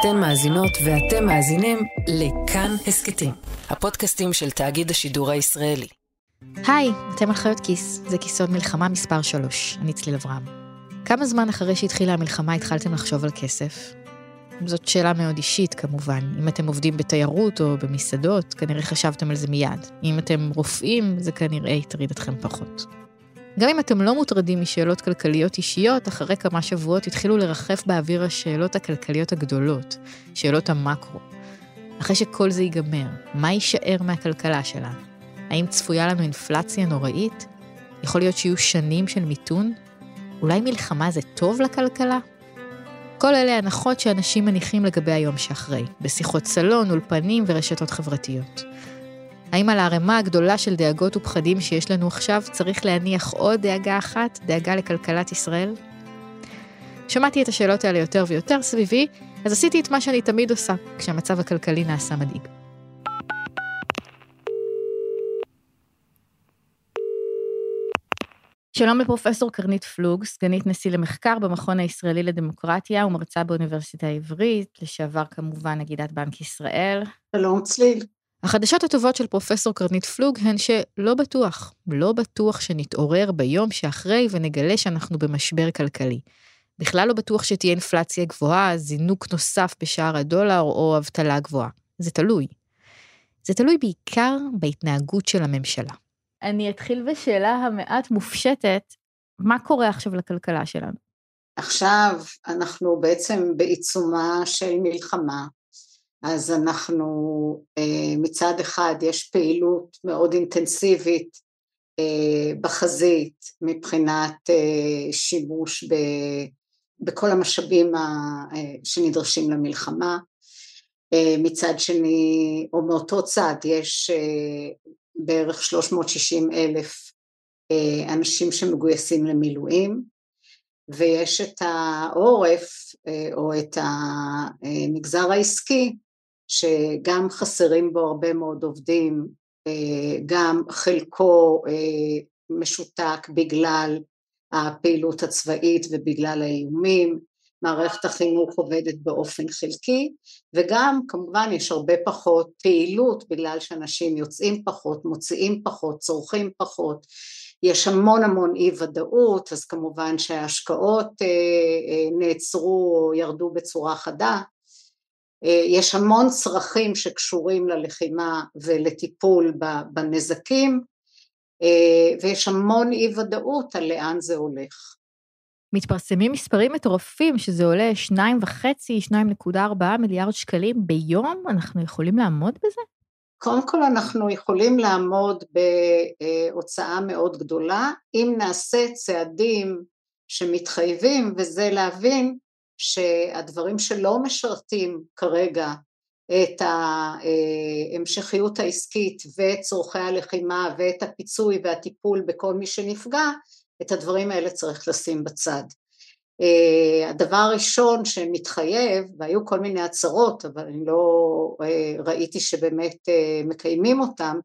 אתן מאזינות ואתם מאזינים לכאן הסכתים, הפודקאסטים של תאגיד השידור הישראלי. היי, אתם על חיות כיס, זה כיסון מלחמה מספר 3, אני צליל אברהם. כמה זמן אחרי שהתחילה המלחמה התחלתם לחשוב על כסף? זאת שאלה מאוד אישית כמובן. אם אתם עובדים בתיירות או במסעדות, כנראה חשבתם על זה מיד. אם אתם רופאים, זה כנראה יטריד אתכם פחות. גם אם אתם לא מוטרדים משאלות כלכליות אישיות, אחרי כמה שבועות התחילו לרחף באוויר השאלות הכלכליות הגדולות, שאלות המקרו. אחרי שכל זה ייגמר, מה יישאר מהכלכלה שלנו? האם צפויה לנו אינפלציה נוראית? יכול להיות שיהיו שנים של מיתון? אולי מלחמה זה טוב לכלכלה? כל אלה הנחות שאנשים מניחים לגבי היום שאחרי, בשיחות סלון, אולפנים ורשתות חברתיות. האם על הערימה הגדולה של דאגות ופחדים שיש לנו עכשיו צריך להניח עוד דאגה אחת, דאגה לכלכלת ישראל? שמעתי את השאלות האלה יותר ויותר סביבי, אז עשיתי את מה שאני תמיד עושה כשהמצב הכלכלי נעשה מדאיג. שלום לפרופסור קרנית פלוג, סגנית נשיא למחקר במכון הישראלי לדמוקרטיה ומרצה באוניברסיטה העברית, לשעבר כמובן נגידת בנק ישראל. שלום צליל. החדשות הטובות של פרופסור קרנית פלוג הן שלא בטוח, לא בטוח שנתעורר ביום שאחרי ונגלה שאנחנו במשבר כלכלי. בכלל לא בטוח שתהיה אינפלציה גבוהה, זינוק נוסף בשער הדולר או אבטלה גבוהה. זה תלוי. זה תלוי בעיקר בהתנהגות של הממשלה. אני אתחיל בשאלה המעט מופשטת, מה קורה עכשיו לכלכלה שלנו? עכשיו אנחנו בעצם בעיצומה של מלחמה, אז אנחנו אה, מצד אחד יש פעילות מאוד אינטנסיבית אה, בחזית מבחינת אה, שימוש ב, בכל המשאבים שנדרשים למלחמה, מצד שני או מאותו צד יש בערך 360 אלף אנשים שמגויסים למילואים ויש את העורף או את המגזר העסקי שגם חסרים בו הרבה מאוד עובדים, אה, גם חלקו אה, משותק בגלל הפעילות הצבאית ובגלל האיומים, מערכת החינוך עובדת באופן חלקי וגם כמובן יש הרבה פחות פעילות בגלל שאנשים יוצאים פחות, מוציאים פחות, צורכים פחות, יש המון המון אי ודאות אז כמובן שההשקעות אה, נעצרו או ירדו בצורה חדה יש המון צרכים שקשורים ללחימה ולטיפול בנזקים אה, ויש המון אי ודאות על לאן זה הולך. מתפרסמים מספרים מטורפים שזה עולה 2.5, 2.4 מיליארד שקלים ביום, אנחנו יכולים לעמוד בזה? קודם כל אנחנו יכולים לעמוד בהוצאה מאוד גדולה אם נעשה צעדים שמתחייבים וזה להבין שהדברים שלא משרתים כרגע את ההמשכיות העסקית ואת צורכי הלחימה ואת הפיצוי והטיפול בכל מי שנפגע, את הדברים האלה צריך לשים בצד. הדבר הראשון שמתחייב, והיו כל מיני הצהרות אבל אני לא ראיתי שבאמת מקיימים אותם,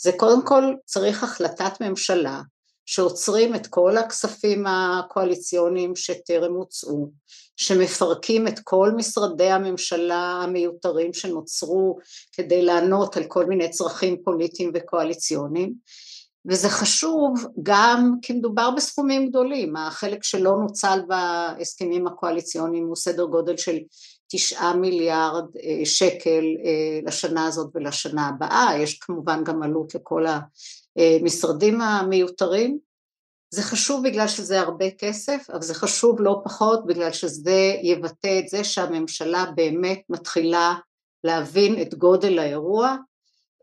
זה קודם כל צריך החלטת ממשלה שעוצרים את כל הכספים הקואליציוניים שטרם הוצאו, שמפרקים את כל משרדי הממשלה המיותרים שנוצרו כדי לענות על כל מיני צרכים פוליטיים וקואליציוניים. וזה חשוב גם כי מדובר בסכומים גדולים, החלק שלא נוצל בהסכמים הקואליציוניים הוא סדר גודל של תשעה מיליארד אה, שקל אה, לשנה הזאת ולשנה הבאה, יש כמובן גם עלות לכל המשרדים המיותרים. זה חשוב בגלל שזה הרבה כסף, אבל זה חשוב לא פחות בגלל שזה יבטא את זה שהממשלה באמת מתחילה להבין את גודל האירוע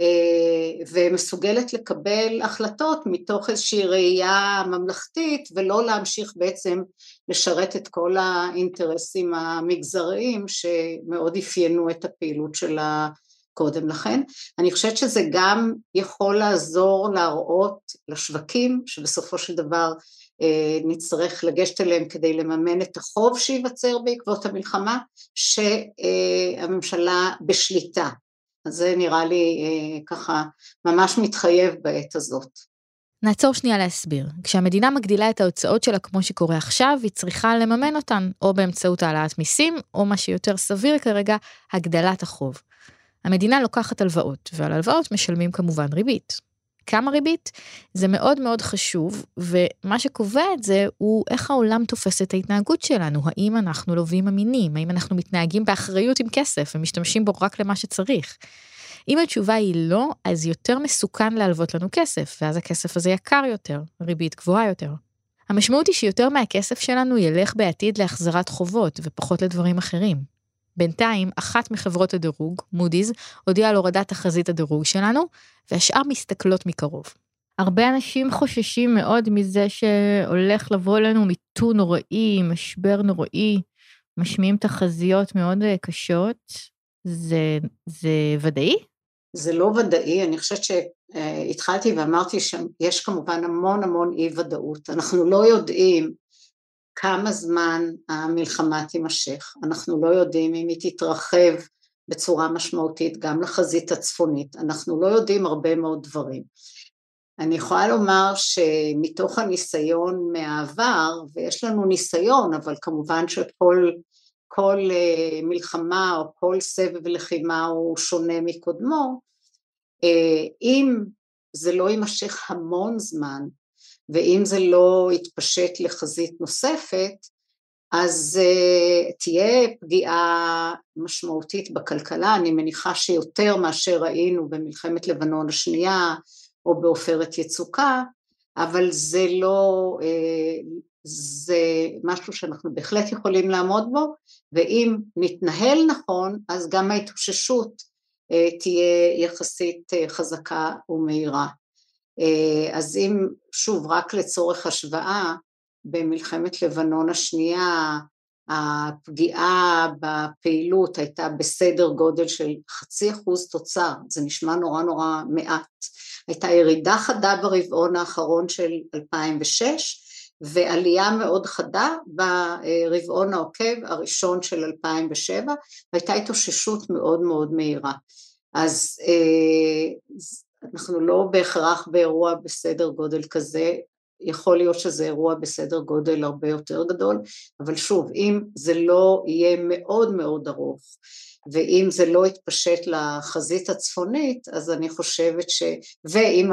אה, ומסוגלת לקבל החלטות מתוך איזושהי ראייה ממלכתית ולא להמשיך בעצם לשרת את כל האינטרסים המגזריים שמאוד אפיינו את הפעילות של קודם לכן. אני חושבת שזה גם יכול לעזור להראות לשווקים שבסופו של דבר אה, נצטרך לגשת אליהם כדי לממן את החוב שייווצר בעקבות המלחמה שהממשלה בשליטה. אז זה נראה לי אה, ככה ממש מתחייב בעת הזאת. נעצור שנייה להסביר. כשהמדינה מגדילה את ההוצאות שלה כמו שקורה עכשיו, היא צריכה לממן אותן, או באמצעות העלאת מיסים, או מה שיותר סביר כרגע, הגדלת החוב. המדינה לוקחת הלוואות, ועל הלוואות משלמים כמובן ריבית. כמה ריבית? זה מאוד מאוד חשוב, ומה שקובע את זה הוא איך העולם תופס את ההתנהגות שלנו, האם אנחנו לווים אמינים, האם אנחנו מתנהגים באחריות עם כסף ומשתמשים בו רק למה שצריך. אם התשובה היא לא, אז יותר מסוכן להלוות לנו כסף, ואז הכסף הזה יקר יותר, ריבית גבוהה יותר. המשמעות היא שיותר מהכסף שלנו ילך בעתיד להחזרת חובות ופחות לדברים אחרים. בינתיים, אחת מחברות הדירוג, מודי'ס, הודיעה על הורדת תחזית הדירוג שלנו, והשאר מסתכלות מקרוב. הרבה אנשים חוששים מאוד מזה שהולך לבוא לנו מיתון נוראי, משבר נוראי, משמיעים תחזיות מאוד אה, קשות. זה, זה ודאי? זה לא ודאי, אני חושבת שהתחלתי ואמרתי שיש כמובן המון המון אי ודאות, אנחנו לא יודעים כמה זמן המלחמה תימשך, אנחנו לא יודעים אם היא תתרחב בצורה משמעותית גם לחזית הצפונית, אנחנו לא יודעים הרבה מאוד דברים. אני יכולה לומר שמתוך הניסיון מהעבר, ויש לנו ניסיון, אבל כמובן שכל כל אה, מלחמה או כל סבב לחימה הוא שונה מקודמו, אה, אם זה לא יימשך המון זמן ואם זה לא יתפשט לחזית נוספת, אז uh, תהיה פגיעה משמעותית בכלכלה, אני מניחה שיותר מאשר ראינו במלחמת לבנון השנייה או בעופרת יצוקה, אבל זה לא, uh, זה משהו שאנחנו בהחלט יכולים לעמוד בו, ואם נתנהל נכון, אז גם ההתאוששות אה, תהיה יחסית אה, חזקה ומהירה. אה, אז אם, שוב, רק לצורך השוואה, במלחמת לבנון השנייה הפגיעה בפעילות הייתה בסדר גודל של חצי אחוז תוצר, זה נשמע נורא נורא מעט. הייתה ירידה חדה ברבעון האחרון של 2006 ועלייה מאוד חדה ברבעון העוקב הראשון של 2007 והייתה התאוששות מאוד מאוד מהירה. אז אה, אנחנו לא בהכרח באירוע בסדר גודל כזה, יכול להיות שזה אירוע בסדר גודל הרבה יותר גדול, אבל שוב, אם זה לא יהיה מאוד מאוד ארוך ואם זה לא יתפשט לחזית הצפונית, אז אני חושבת ש... ואם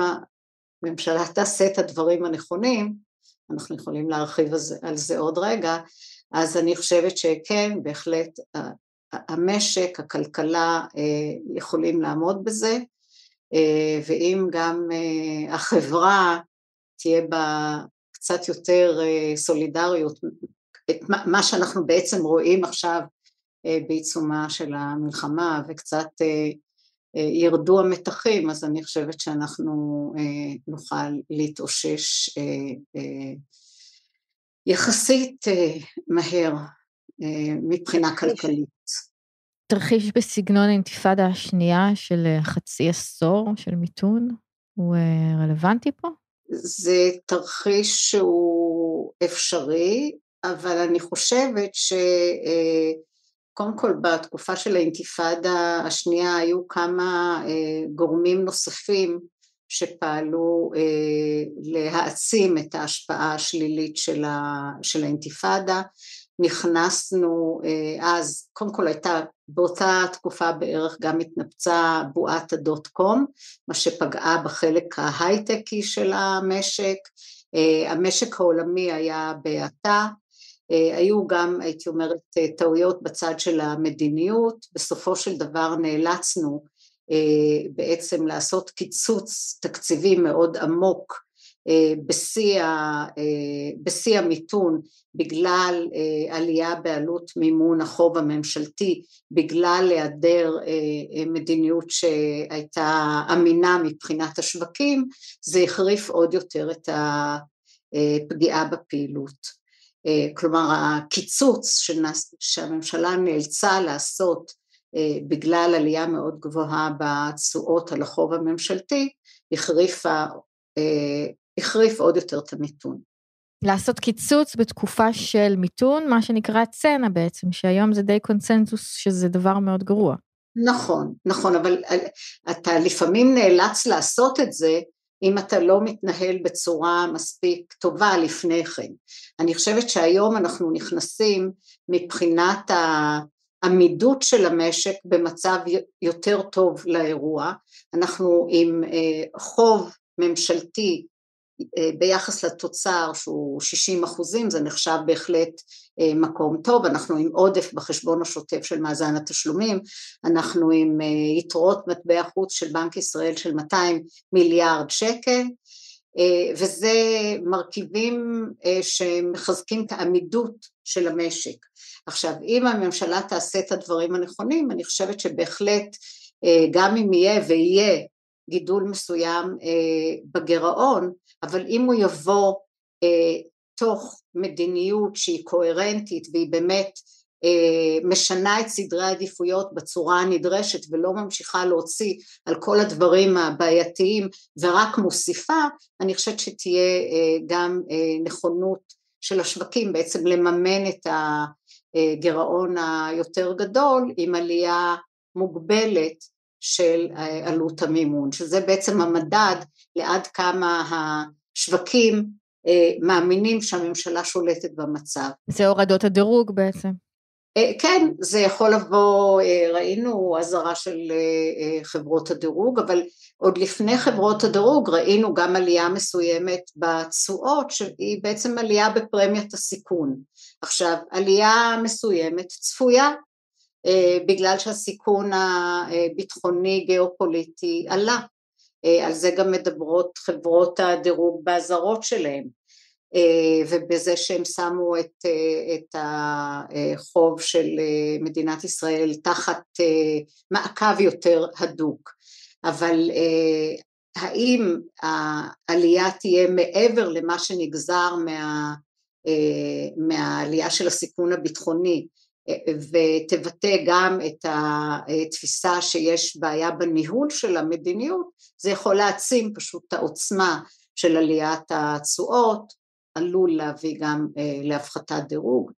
הממשלה תעשה את הדברים הנכונים, אנחנו יכולים להרחיב על זה עוד רגע, אז אני חושבת שכן, בהחלט המשק, הכלכלה אה, יכולים לעמוד בזה, ואם גם אה, החברה תהיה בה קצת יותר סולידריות, את מה שאנחנו בעצם רואים עכשיו בעיצומה של המלחמה וקצת ירדו המתחים, אז אני חושבת שאנחנו נוכל להתאושש יחסית מהר מבחינה כלכלית. תרחיש בסגנון האינתיפאדה השנייה של חצי עשור של מיתון, הוא רלוונטי פה? זה תרחיש שהוא אפשרי, אבל אני חושבת ש... קודם כל בתקופה של האינתיפאדה השנייה היו כמה אה, גורמים נוספים שפעלו אה, להעצים את ההשפעה השלילית של האינתיפאדה. נכנסנו אה, אז, קודם כל הייתה באותה תקופה בערך גם התנפצה בועת הדוט קום, מה שפגעה בחלק ההייטקי של המשק, אה, המשק העולמי היה בהאטה, אה, היו גם הייתי אומרת טעויות בצד של המדיניות, בסופו של דבר נאלצנו בעצם לעשות קיצוץ תקציבי מאוד עמוק בשיא המיתון בגלל עלייה בעלות מימון החוב הממשלתי, בגלל היעדר מדיניות שהייתה אמינה מבחינת השווקים, זה החריף עוד יותר את הפגיעה בפעילות. אה, כלומר הקיצוץ שהממשלה נאלצה לעשות אה, בגלל עלייה מאוד גבוהה בתשואות על החוב הממשלתי החריפה, אה, החריף עוד יותר את המיתון. לעשות קיצוץ בתקופה של מיתון, מה שנקרא צנע בעצם, שהיום זה די קונצנזוס שזה דבר מאוד גרוע. נכון, נכון, אבל אתה לפעמים נאלץ לעשות את זה אם אתה לא מתנהל בצורה מספיק טובה לפני כן. אני חושבת שהיום אנחנו נכנסים מבחינת העמידות של המשק במצב יותר טוב לאירוע, אנחנו עם אה, חוב ממשלתי אה, ביחס לתוצר שהוא 60 אחוזים זה נחשב בהחלט אה, מקום טוב, אנחנו עם עודף בחשבון השוטף של מאזן התשלומים, אנחנו עם אה, יתרות מטבע חוץ של בנק ישראל של 200 מיליארד שקל. וזה מרכיבים שמחזקים את העמידות של המשק. עכשיו אם הממשלה תעשה את הדברים הנכונים אני חושבת שבהחלט גם אם יהיה ויהיה גידול מסוים אה, בגירעון, אבל אם הוא יבוא אה, תוך מדיניות שהיא קוהרנטית והיא באמת אה, משנה את סדרי העדיפויות בצורה הנדרשת ולא ממשיכה להוציא על כל הדברים הבעייתיים ורק מוסיפה, אני חושבת שתהיה גם נכונות של השווקים בעצם לממן את הגירעון היותר גדול עם עלייה מוגבלת של אה, עלות המימון, שזה בעצם המדד לעד כמה השווקים אה, מאמינים שהממשלה שולטת במצב. זה הורדות הדירוג בעצם. אה, כן, זה יכול לבוא, ראינו אזהרה של חברות הדירוג, אבל עוד לפני חברות הדירוג ראינו גם עלייה מסוימת בתשואות, שהיא בעצם עלייה בפרמיית הסיכון. עכשיו, עלייה מסוימת צפויה, בגלל שהסיכון הביטחוני גיאופוליטי עלה, אה, על זה גם מדברות חברות הדירוג באזהרות שלהם. אה, ובזה שהם שמו את, את החוב של מדינת ישראל תחת מעקב יותר הדוק. אבל האם העלייה תהיה מעבר למה שנגזר מה, מהעלייה של הסיכון הביטחוני ותבטא גם את התפיסה שיש בעיה בניהול של המדיניות, זה יכול להעצים פשוט את העוצמה של עליית התשואות, עלול להביא גם אה, להפחתת דירוג.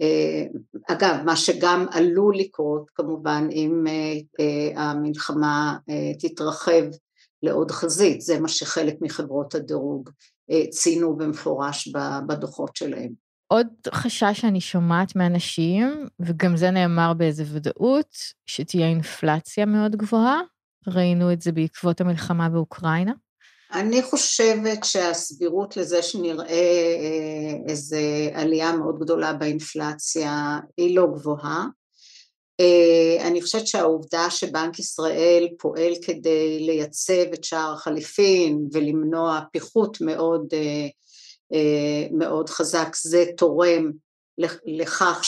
אה, אגב, מה שגם עלול לקרות כמובן אם אה, המלחמה תתרחב לעוד חזית, זה מה שחלק מחברות הדירוג ציינו במפורש בדוחות שלהם. עוד חשש שאני שומעת מאנשים, וגם זה נאמר באיזה ודאות, שתהיה אינפלציה מאוד גבוהה. ראינו את זה בעקבות המלחמה באוקראינה. אני חושבת שהסבירות לזה שנראה אה, איזו עלייה מאוד גדולה באינפלציה היא לא גבוהה. אה, אני חושבת שהעובדה שבנק ישראל פועל כדי לייצב את שער החליפין ולמנוע פיחות מאוד אה, מאוד חזק, זה תורם לכך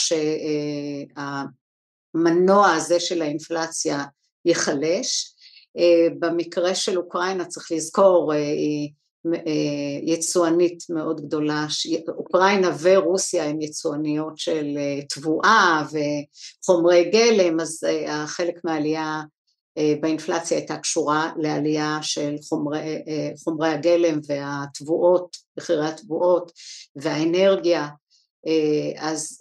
שהמנוע הזה של האינפלציה ייחלש. אה, במקרה של אוקראינה צריך לזכור, אה, היא יצואנית מאוד גדולה, אוקראינה ורוסיה הן יצואניות של תבואה וחומרי גלם, אז חלק מהעלייה אה, באינפלציה הייתה קשורה לעלייה של חומרי, אה, חומרי הגלם והתבואות, מחירי התבואות והאנרגיה, אה, אז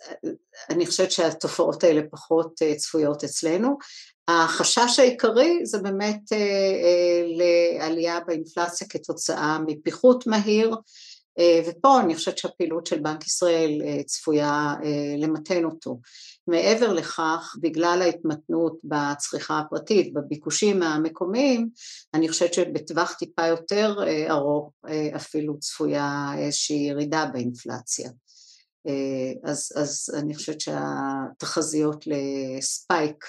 אני חושבת שהתופעות האלה פחות צפויות אצלנו. החשש העיקרי זה באמת לעלייה באינפלציה כתוצאה מפיחות מהיר, ופה אני חושבת שהפעילות של בנק ישראל צפויה למתן אותו. מעבר לכך, בגלל ההתמתנות בצריכה הפרטית, בביקושים המקומיים, אני חושבת שבטווח טיפה יותר אה, ארוך אה, אפילו צפויה איזושהי ירידה באינפלציה. אה, אז, אז אני חושבת שהתחזיות לספייק,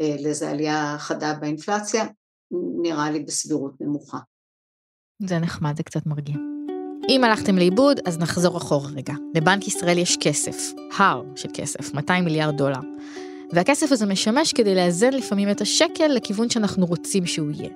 לאיזו עלייה חדה באינפלציה, נראה לי בסבירות נמוכה. זה נחמד, זה קצת מרגיע. אם הלכתם לאיבוד, אז נחזור אחורה רגע. לבנק ישראל יש כסף, הר של כסף, 200 מיליארד דולר. והכסף הזה משמש כדי לאזן לפעמים את השקל לכיוון שאנחנו רוצים שהוא יהיה.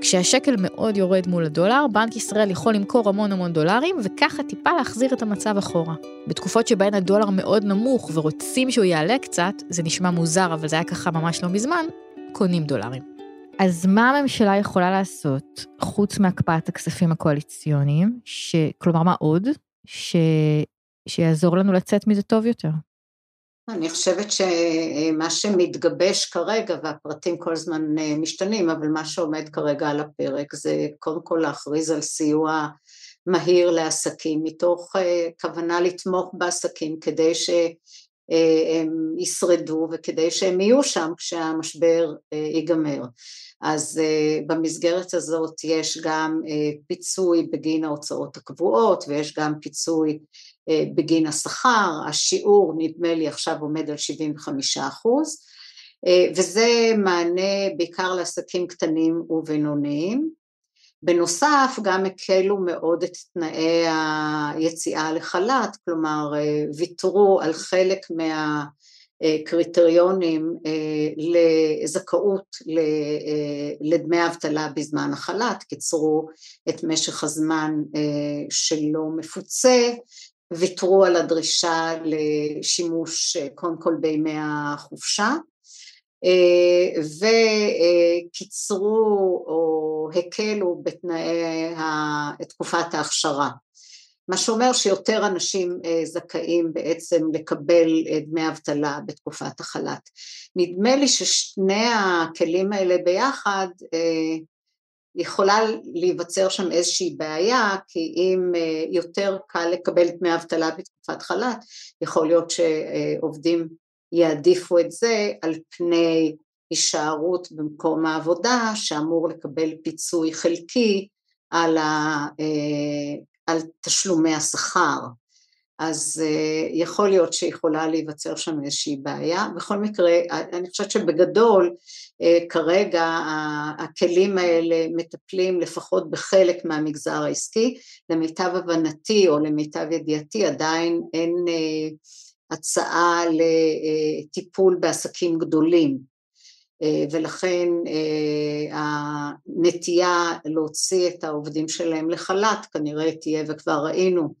כשהשקל מאוד יורד מול הדולר, בנק ישראל יכול למכור המון המון דולרים, וככה טיפה להחזיר את המצב אחורה. בתקופות שבהן הדולר מאוד נמוך ורוצים שהוא יעלה קצת, זה נשמע מוזר, אבל זה היה ככה ממש לא מזמן, קונים דולרים. אז מה הממשלה יכולה לעשות, חוץ מהקפאת הכספים הקואליציוניים, ש... כלומר, מה עוד, ש... שיעזור לנו לצאת מזה טוב יותר? אני חושבת שמה שמתגבש כרגע, והפרטים כל הזמן משתנים, אבל מה שעומד כרגע על הפרק זה קודם כל להכריז על סיוע מהיר לעסקים, מתוך כוונה לתמוך בעסקים כדי שהם ישרדו וכדי שהם יהיו שם כשהמשבר ייגמר. אז במסגרת הזאת יש גם פיצוי בגין ההוצאות הקבועות ויש גם פיצוי בגין השכר, השיעור נדמה לי עכשיו עומד על 75 אחוז וזה מענה בעיקר לעסקים קטנים ובינוניים. בנוסף גם הקלו מאוד את תנאי היציאה לחל"ת, כלומר ויתרו על חלק מהקריטריונים לזכאות לדמי אבטלה בזמן החל"ת, קיצרו את משך הזמן שלא מפוצה ויתרו על הדרישה לשימוש קודם כל בימי החופשה וקיצרו או הקלו בתנאי תקופת ההכשרה מה שאומר שיותר אנשים זכאים בעצם לקבל דמי אבטלה בתקופת החל"ת. נדמה לי ששני הכלים האלה ביחד יכולה להיווצר שם איזושהי בעיה כי אם יותר קל לקבל דמי אבטלה בתקופת חל"ת יכול להיות שעובדים יעדיפו את זה על פני הישארות במקום העבודה שאמור לקבל פיצוי חלקי על, ה, על תשלומי השכר. אז יכול להיות שיכולה להיווצר שם איזושהי בעיה, בכל מקרה אני חושבת שבגדול כרגע הכלים האלה מטפלים לפחות בחלק מהמגזר העסקי, למיטב הבנתי או למיטב ידיעתי עדיין אין הצעה לטיפול בעסקים גדולים ולכן הנטייה להוציא את העובדים שלהם לחל"ת כנראה תהיה וכבר ראינו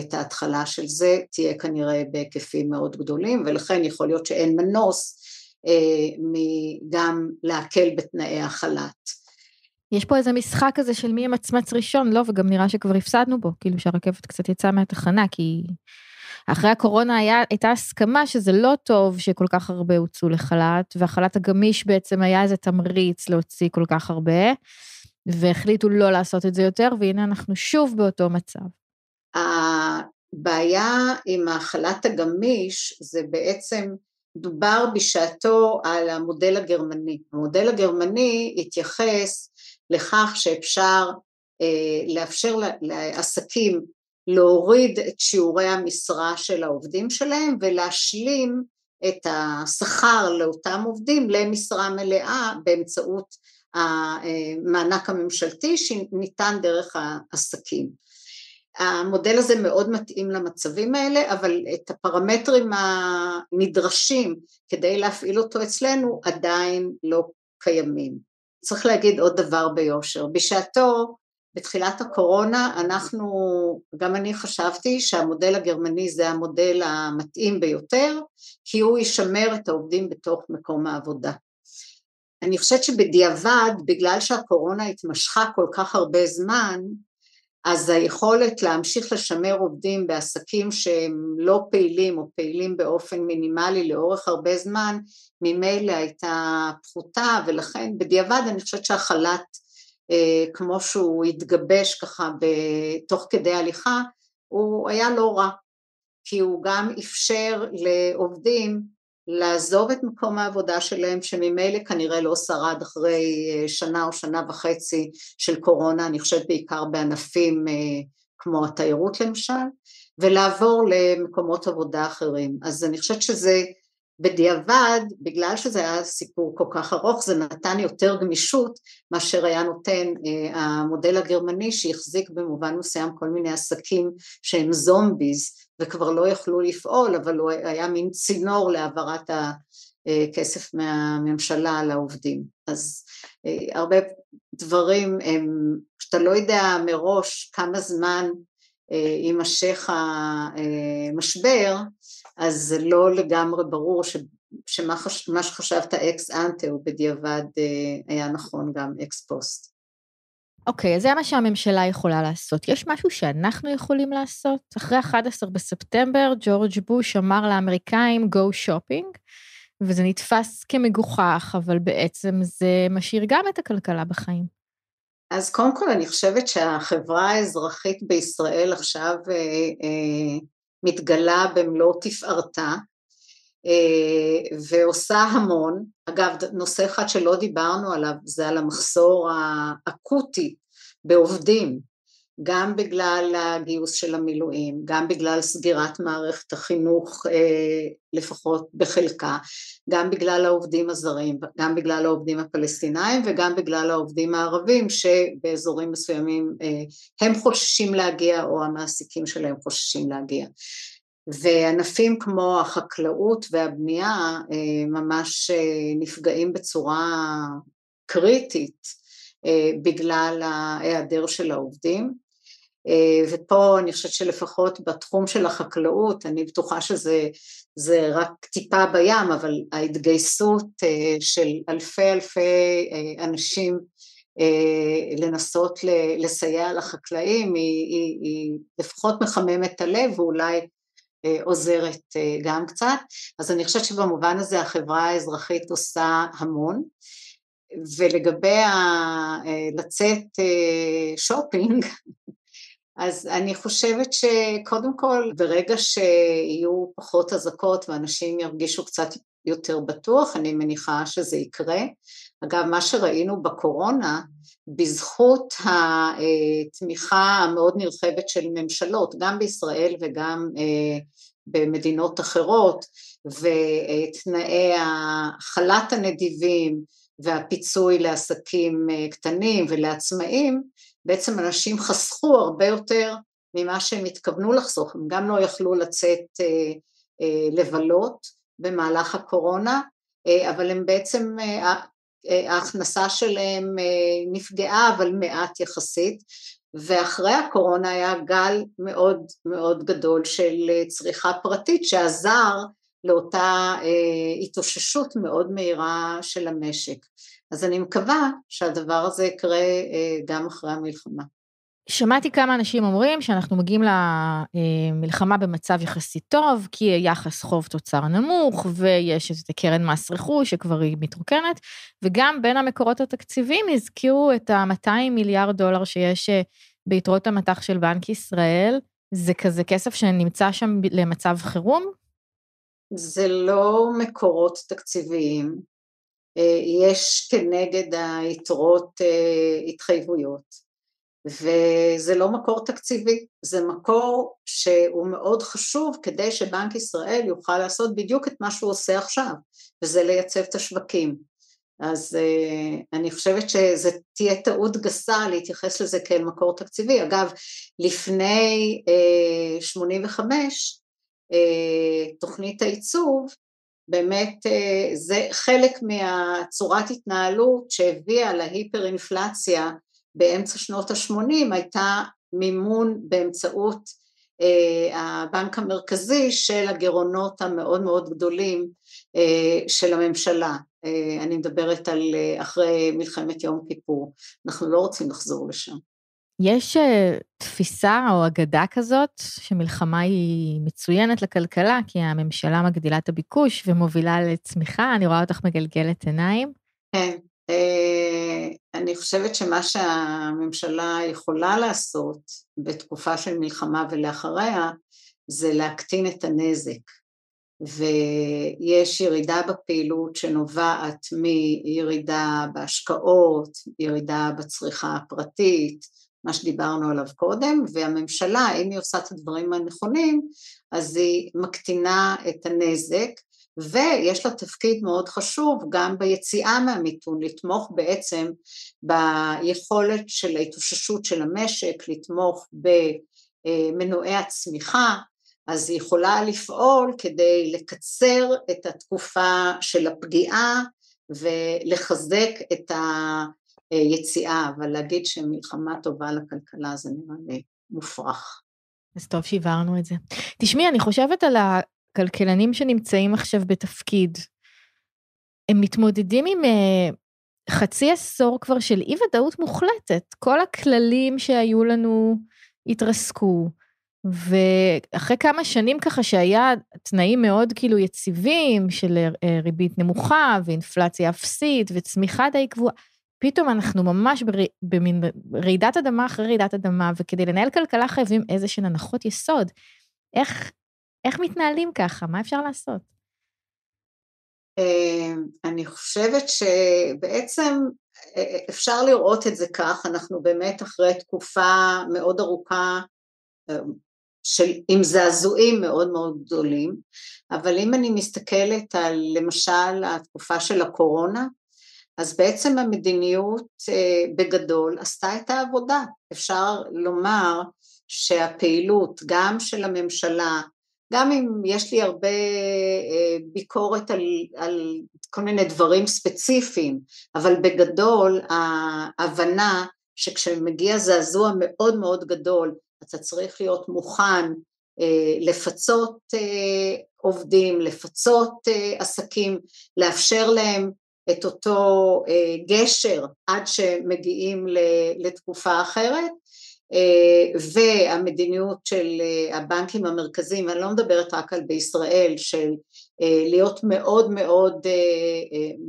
את ההתחלה של זה תהיה כנראה בהיקפים מאוד גדולים ולכן יכול להיות שאין מנוס גם להקל בתנאי החל"ת. יש פה איזה משחק כזה של מי ימצמץ ראשון, לא, וגם נראה שכבר הפסדנו בו, כאילו שהרכבת קצת יצאה מהתחנה, כי אחרי הקורונה היה, הייתה הסכמה שזה לא טוב שכל כך הרבה הוצאו לחל"ת, והחל"ת הגמיש בעצם היה איזה תמריץ להוציא כל כך הרבה, והחליטו לא לעשות את זה יותר, והנה אנחנו שוב באותו מצב. הבעיה עם החל"ת הגמיש זה בעצם דובר בשעתו על המודל הגרמני. המודל הגרמני התייחס לכך שאפשר אה, לאפשר לעסקים להוריד את שיעורי המשרה של העובדים שלהם ולהשלים את השכר לאותם עובדים למשרה מלאה באמצעות המענק הממשלתי שניתן דרך העסקים. המודל הזה מאוד מתאים למצבים האלה, אבל את הפרמטרים הנדרשים כדי להפעיל אותו אצלנו עדיין לא קיימים. צריך להגיד עוד דבר ביושר, בשעתו בתחילת הקורונה אנחנו, גם אני חשבתי שהמודל הגרמני זה המודל המתאים ביותר, כי הוא ישמר את העובדים בתוך מקום העבודה. אני חושבת שבדיעבד, בגלל שהקורונה התמשכה כל כך הרבה זמן, אז היכולת להמשיך לשמר עובדים בעסקים שהם לא פעילים או פעילים באופן מינימלי לאורך הרבה זמן, ממילא הייתה פחותה ולכן בדיעבד אני חושבת שהחל"ת כמו שהוא התגבש ככה תוך כדי הליכה, הוא היה לא רע, כי הוא גם אפשר לעובדים לעזוב את מקום העבודה שלהם שממילא כנראה לא שרד אחרי אה, שנה או שנה וחצי של קורונה, אני חושבת בעיקר בענפים אה, כמו התיירות למשל, ולעבור למקומות עבודה אחרים. אז אני חושבת שזה בדיעבד, בגלל שזה היה סיפור כל כך ארוך, זה נתן יותר גמישות מאשר היה נותן אה, המודל הגרמני שהחזיק במובן מסוים כל מיני עסקים שהם זומביז וכבר לא יכלו לפעול, אבל הוא היה מין צינור להעברת הכסף מהממשלה לעובדים. אז אה, הרבה דברים הם, כשאתה לא יודע מראש כמה זמן אה, יימשך המשבר, אז זה לא לגמרי ברור ש, שמה חש, שחשבת ex ante הוא בדיעבד אה, היה נכון גם ex post. אוקיי, okay, אז זה מה שהממשלה יכולה לעשות. יש משהו שאנחנו יכולים לעשות? אחרי 11 בספטמבר, ג'ורג' בוש אמר לאמריקאים, go shopping, וזה נתפס כמגוחך, אבל בעצם זה משאיר גם את הכלכלה בחיים. אז קודם כל אני חושבת שהחברה האזרחית בישראל עכשיו אה, אה, מתגלה במלוא תפארתה, אה, ועושה המון. אגב, נושא אחד שלא דיברנו עליו זה על המחסור האקוטי בעובדים. גם בגלל הגיוס של המילואים, גם בגלל סגירת מערכת החינוך אה, לפחות בחלקה, גם בגלל העובדים הזרים, גם בגלל העובדים הפלסטינאים וגם בגלל העובדים הערבים שבאזורים מסוימים אה, הם חוששים להגיע או המעסיקים שלהם חוששים להגיע. וענפים כמו החקלאות והבנייה אה, ממש נפגעים בצורה קריטית בגלל ההיעדר של העובדים. אה, ופה אני חושבת שלפחות בתחום של החקלאות, אני בטוחה שזה רק טיפה בים, אבל ההתגייסות אה, של אלפי אלפי אה, אנשים לנסות לסייע לחקלאים היא, היא, היא לפחות מחממת את הלב ואולי עוזרת גם קצת, אז אני חושבת שבמובן הזה החברה האזרחית עושה המון. ולגבי לצאת שופינג, אז אני חושבת שקודם כל ברגע שיהיו פחות אזעקות ואנשים ירגישו קצת יותר בטוח, אני מניחה שזה יקרה. אגב, מה שראינו בקורונה, בזכות התמיכה המאוד נרחבת של ממשלות, גם בישראל וגם אה, במדינות אחרות, ותנאי החל"ת הנדיבים והפיצוי לעסקים אה, קטנים ולעצמאים, בעצם אנשים חסכו הרבה יותר ממה שהם התכוונו לחסוך, הם גם לא יכלו לצאת אה, אה, לבלות במהלך הקורונה, אבל הם בעצם, ההכנסה שלהם נפגעה אבל מעט יחסית, ואחרי הקורונה היה גל מאוד מאוד גדול של צריכה פרטית שעזר לאותה אה, התאוששות מאוד מהירה של המשק. אז אני מקווה שהדבר הזה יקרה אה, גם אחרי המלחמה. שמעתי כמה אנשים אומרים שאנחנו מגיעים למלחמה במצב יחסית טוב, כי יחס חוב תוצר נמוך, ויש איזו קרן מס רכוש שכבר היא מתרוקנת, וגם בין המקורות התקציביים הזכירו את ה-200 מיליארד דולר שיש אה, ביתרות המטח של בנק ישראל. זה כזה כסף שנמצא שם למצב חירום? זה לא מקורות תקציביים, אה, יש כנגד היתרות אה, התחייבויות. וזה לא מקור תקציבי, זה מקור שהוא מאוד חשוב כדי שבנק ישראל יוכל לעשות בדיוק את מה שהוא עושה עכשיו וזה לייצב את השווקים. אז uh, אני חושבת שזה תהיה טעות גסה להתייחס לזה כאל מקור תקציבי. אגב, לפני uh, 85, uh, תוכנית הייצוב באמת אה, זה חלק מהצורת התנהלות שהביאה להיפר-אינפלציה באמצע שנות ה-80 הייתה מימון באמצעות אה, הבנק המרכזי של הגירעונות המאוד מאוד גדולים אה, של הממשלה. אני מדברת על אחרי מלחמת יום כיפור, אנחנו לא רוצים לחזור לשם. יש תפיסה או אגדה כזאת שמלחמה היא מצוינת לכלכלה, כי הממשלה מגדילה את הביקוש ומובילה לצמיחה, אני רואה אותך מגלגלת עיניים. כן, אה, אני חושבת שמה שהממשלה יכולה לעשות בתקופה של מלחמה ולאחריה, זה להקטין את הנזק. ויש ירידה בפעילות שנובעת מירידה בהשקעות, ירידה בצריכה הפרטית, מה שדיברנו עליו קודם, והממשלה, אם היא עושה את הדברים הנכונים, אז היא מקטינה את הנזק, ויש לה תפקיד מאוד חשוב גם ביציאה מהמיתון, לתמוך בעצם ביכולת של ההתאוששות של המשק, לתמוך במנועי הצמיחה, אז היא יכולה לפעול כדי לקצר את התקופה של הפגיעה ולחזק את ה... יציאה, אבל להגיד שמלחמה טובה לכלכלה זה נראה לי מופרך. אז טוב שהבהרנו את זה. תשמעי, אני חושבת על הכלכלנים שנמצאים עכשיו בתפקיד. הם מתמודדים עם uh, חצי עשור כבר של אי ודאות מוחלטת. כל הכללים שהיו לנו התרסקו, ואחרי כמה שנים ככה שהיה תנאים מאוד כאילו יציבים של אה, ריבית נמוכה ואינפלציה אפסית וצמיחה די קבועה, פתאום אנחנו ממש בר... במין רעידת אדמה אחרי רעידת אדמה, וכדי לנהל כלכלה חייבים איזה שהן הנחות יסוד. איך, איך מתנהלים ככה? מה אפשר לעשות? אה, אני חושבת שבעצם אה, אפשר לראות את זה כך, אנחנו באמת אחרי תקופה מאוד ארוכה של, עם זעזועים מאוד מאוד גדולים, אבל אם אני מסתכלת על למשל התקופה של הקורונה, אז בעצם המדיניות אה, בגדול עשתה את העבודה. אפשר לומר שהפעילות גם של הממשלה, גם אם יש לי הרבה אה, ביקורת על, על כל מיני דברים ספציפיים, אבל בגדול ההבנה שכשמגיע זעזוע מאוד מאוד גדול אתה צריך להיות מוכן אה, לפצות עובדים, לפצות עסקים, לאפשר להם את אותו גשר עד שמגיעים לתקופה אחרת. והמדיניות של הבנקים המרכזיים, אני לא מדברת רק על בישראל, של להיות מאוד מאוד,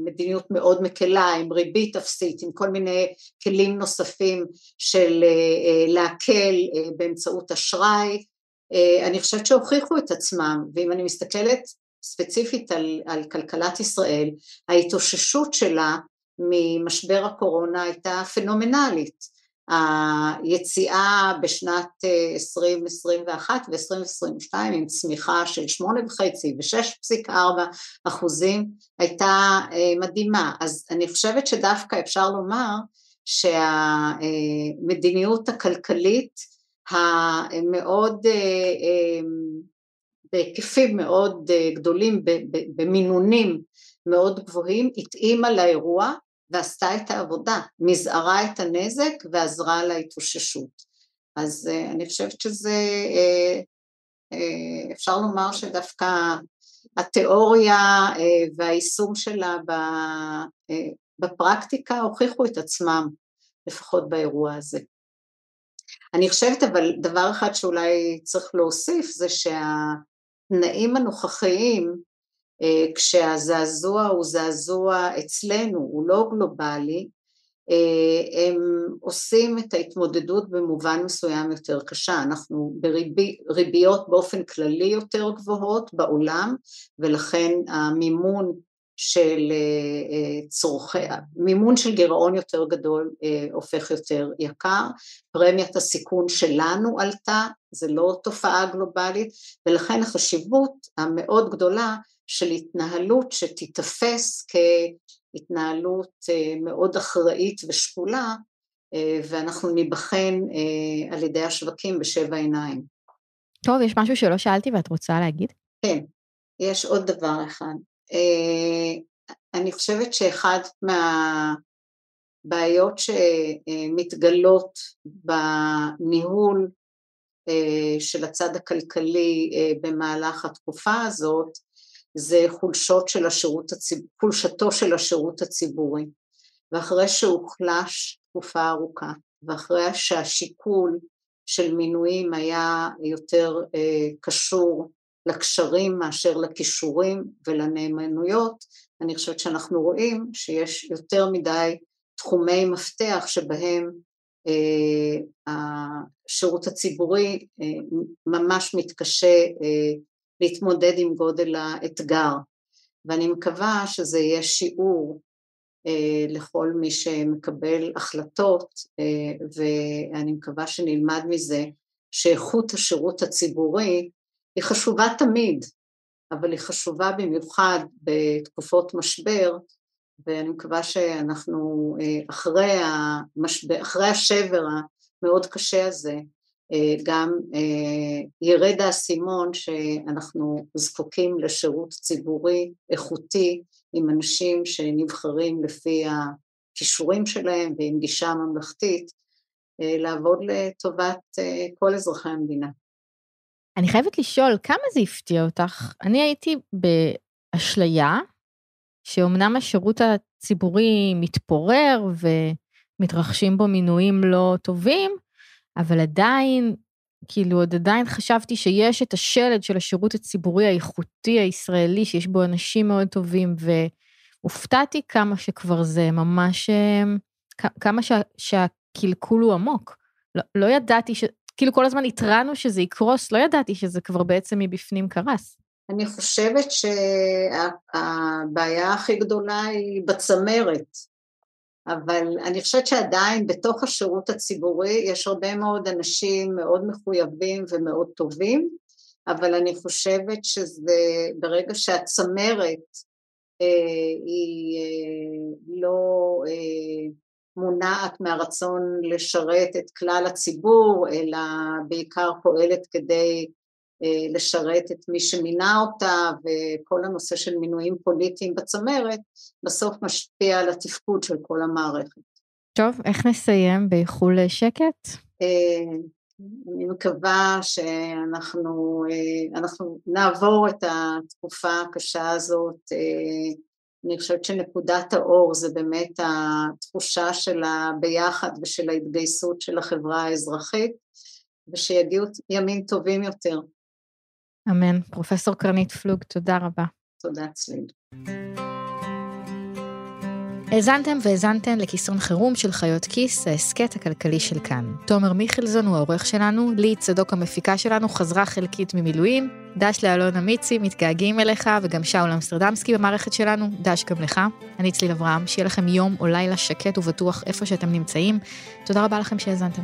מדיניות מאוד מקלה עם ריבית אפסית, עם כל מיני כלים נוספים של להקל באמצעות אשראי, אני חושבת שהוכיחו את עצמם, ואם אני מסתכלת ספציפית על, על כלכלת ישראל, ההתאוששות שלה ממשבר הקורונה הייתה פנומנלית. היציאה בשנת 2021 ו-2022 עם צמיחה של 8.5 ו-6.4 אחוזים הייתה אה, מדהימה. אז אני חושבת שדווקא אפשר לומר שהמדיניות הכלכלית המאוד, אה, אה, בהיקפים מאוד גדולים, במינונים מאוד גבוהים, התאימה לאירוע ועשתה את העבודה, מזערה את הנזק ועזרה להתאוששות. אז uh, אני חושבת שזה, uh, אפשר לומר שדווקא התיאוריה והיישום שלה בפרקטיקה הוכיחו את עצמם, לפחות באירוע הזה. אני חושבת אבל דבר אחד שאולי צריך להוסיף זה שהתנאים הנוכחיים אה, כשהזעזוע הוא זעזוע אצלנו, הוא לא גלובלי, אה, הם עושים את ההתמודדות במובן מסוים יותר קשה, אנחנו בריביות באופן כללי יותר גבוהות בעולם ולכן המימון של אה, צורכי, מימון של גירעון יותר גדול הופך יותר יקר, פרמיית הסיכון שלנו עלתה, זה לא תופעה גלובלית ולכן החשיבות המאוד גדולה של התנהלות שתיתפס כהתנהלות אה, מאוד אחראית ושקולה אה, ואנחנו ניבחן אה, על ידי השווקים בשבע עיניים. טוב, יש משהו שלא שאלתי ואת רוצה להגיד? כן, יש עוד דבר אחד. אני חושבת שאחד מהבעיות שמתגלות בניהול של הצד הכלכלי במהלך התקופה הזאת זה חולשות של השירות הציב... חולשתו של השירות הציבורי. ואחרי שהוחלש תקופה ארוכה ואחרי שהשיקול של מינויים היה יותר אה, קשור לקשרים מאשר לכישורים ולנאמנויות, אני חושבת שאנחנו רואים שיש יותר מדי תחומי מפתח שבהם אה, השירות הציבורי אה, ממש מתקשה אה, להתמודד עם גודל האתגר. ואני מקווה שזה יהיה שיעור אה, לכל מי שמקבל החלטות אה, ואני מקווה שנלמד מזה שאיכות השירות הציבורי היא חשובה תמיד אבל היא חשובה במיוחד בתקופות משבר ואני מקווה שאנחנו אה, אחרי, המשבר, אחרי השבר המאוד קשה הזה אה, גם אה, ירד האסימון שאנחנו זקוקים לשירות ציבורי איכותי עם אנשים שנבחרים לפי הכישורים שלהם ועם גישה ממלכתית לעבוד לטובת כל אזרחי המדינה. אני חייבת לשאול, כמה זה הפתיע אותך? אני הייתי באשליה שאומנם השירות הציבורי מתפורר ומתרחשים בו מינויים לא טובים, אבל עדיין, כאילו עוד עדיין חשבתי שיש את השלד של השירות הציבורי האיכותי הישראלי, שיש בו אנשים מאוד טובים, והופתעתי כמה שכבר זה ממש, אה, כמה שה, שהקלקול הוא עמוק. לא, לא ידעתי ש... כאילו כל הזמן התרענו שזה יקרוס, לא ידעתי שזה כבר בעצם מבפנים קרס. אני חושבת שהבעיה הכי גדולה היא בצמרת, אבל אני חושבת שעדיין בתוך השירות הציבורי יש הרבה מאוד אנשים מאוד מחויבים ומאוד טובים, אבל אני חושבת שזה ברגע שהצמרת אה, היא אה, לא אה, מונעת מהרצון לשרת את כלל הציבור, אלא בעיקר פועלת כדי אה, לשרת את מי שמינה אותה, וכל הנושא של מינויים פוליטיים בצמרת, בסוף משפיע על התפקוד של כל המערכת. טוב, איך נסיים באיחול שקט? אה, אני מקווה שאנחנו אה, נעבור את התקופה הקשה הזאת אני חושבת שנקודת האור זה באמת התחושה של הביחד ושל ההתגייסות של החברה האזרחית, ושיגיעו ימים טובים יותר. אמן. פרופסור קרנית פלוג, תודה רבה. תודה, צליל. האזנתם והאזנתן לכיסון חירום של חיות כיס, ההסכת הכלכלי של כאן. תומר מיכלזון הוא העורך שלנו, לי צדוק המפיקה שלנו חזרה חלקית ממילואים, דש לאלון אמיצי, מתגעגעים אליך, וגם שאול אמסטרדמסקי במערכת שלנו, דש גם לך. אני צליל אברהם, שיהיה לכם יום או לילה שקט ובטוח איפה שאתם נמצאים. תודה רבה לכם שהאזנתם.